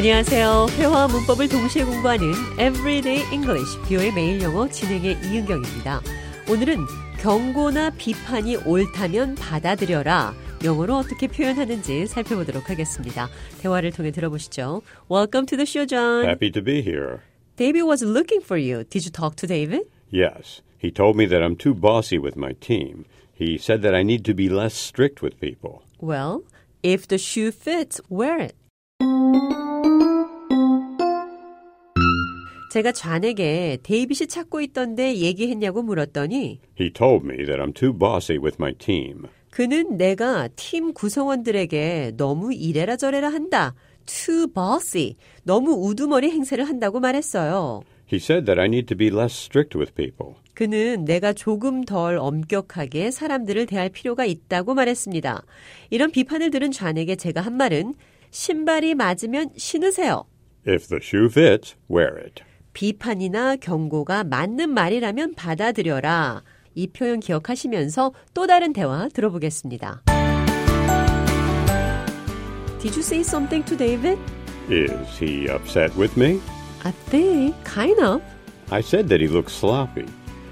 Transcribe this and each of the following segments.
안녕하세요. 회화와 문법을 동시에 공부하는 Everyday English, 뷰의 매일 영어 진행의 이은경입니다. 오늘은 경고나 비판이 옳다면 받아들여라. 영어로 어떻게 표현하는지 살펴보도록 하겠습니다. 대화를 통해 들어보시죠. Welcome to the show, John. Happy to be here. David was looking for you. Did you talk to David? Yes, he told me that I'm too bossy with my team. He said that I need to be less strict with people. Well, if the shoe fits, wear it. 제가 좌에게 데이빗이 찾고 있던데 얘기했냐고 물었더니 He told me that I'm too bossy with my team. 그는 내가 팀 구성원들에게 너무 이래라 저래라 한다. too bossy. 너무 우두머리 행세를 한다고 말했어요. He said that I need to be less strict with people. 그는 내가 조금 덜 엄격하게 사람들을 대할 필요가 있다고 말했습니다. 이런 비판을 들은 좌에게 제가 한 말은 신발이 맞으면 신으세요. If the shoe fits, wear it. 비판이나 경고가 맞는 말이라면 받아들여라. 이 표현 기억하시면서 또 다른 대화 들어보겠습니다. Did you say something to David? Is he upset with me? I think, kind of. I said that he looks sloppy.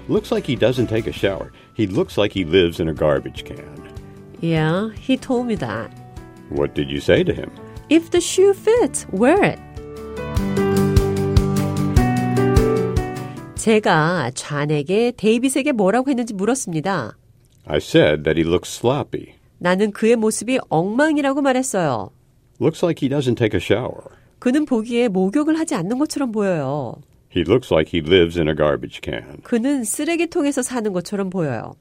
Looks like he doesn't take a shower. He looks like he lives in a garbage can. Yeah, he told me that. What did you say to him? If the shoe fits, wear it. 제가 좌에게 데이빗에게 뭐라고 했는지 물었습니다. I said that he looks sloppy. 나는 그의 모습이 엉망이라고 말했어요. Looks like he doesn't take a shower. 그는 보기에 목욕을 하지 않는 것처럼 보여요. He looks like he lives in a garbage can. 그는 쓰레기통에서 사는 것처럼 보여요.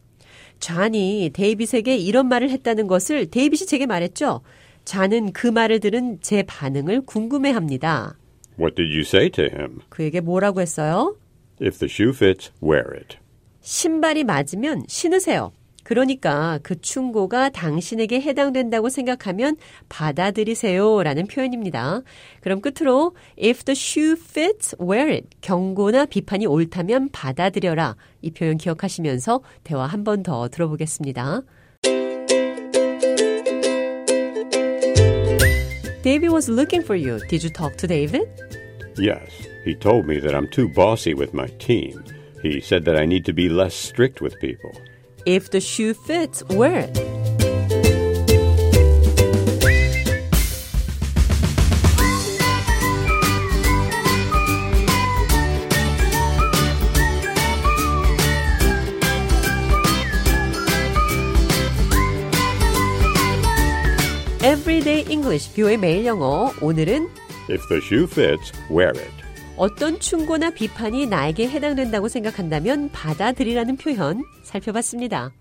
좌니 데이빗에게 이런 말을 했다는 것을 데이빗이 제게 말했죠. 좌는 그 말을 들은 제 반응을 궁금해합니다. What did you say to him? 그에게 뭐라고 했어요? If the shoe fits, wear it. 신발이 맞으면 신으세요. 그러니까 그 충고가 당신에게 해당된다고 생각하면 받아들이세요 라는 표현입니다. 그럼 끝으로 if the shoe fits, wear it. 경고나 비판이 옳다면 받아들여라. 이 표현 기억하시면서 대화 한 번 더 들어보겠습니다. David was looking for you. Did you talk to David? Yes, he told me that I'm too bossy with my team. He said that I need to be less strict with people. If the shoe fits, wear it. Everyday English, 뷰의 매일 영어. 오늘은 If the shoe fits, wear it. 어떤 충고나 비판이 나에게 해당된다고 생각한다면 받아들이라는 표현 살펴봤습니다.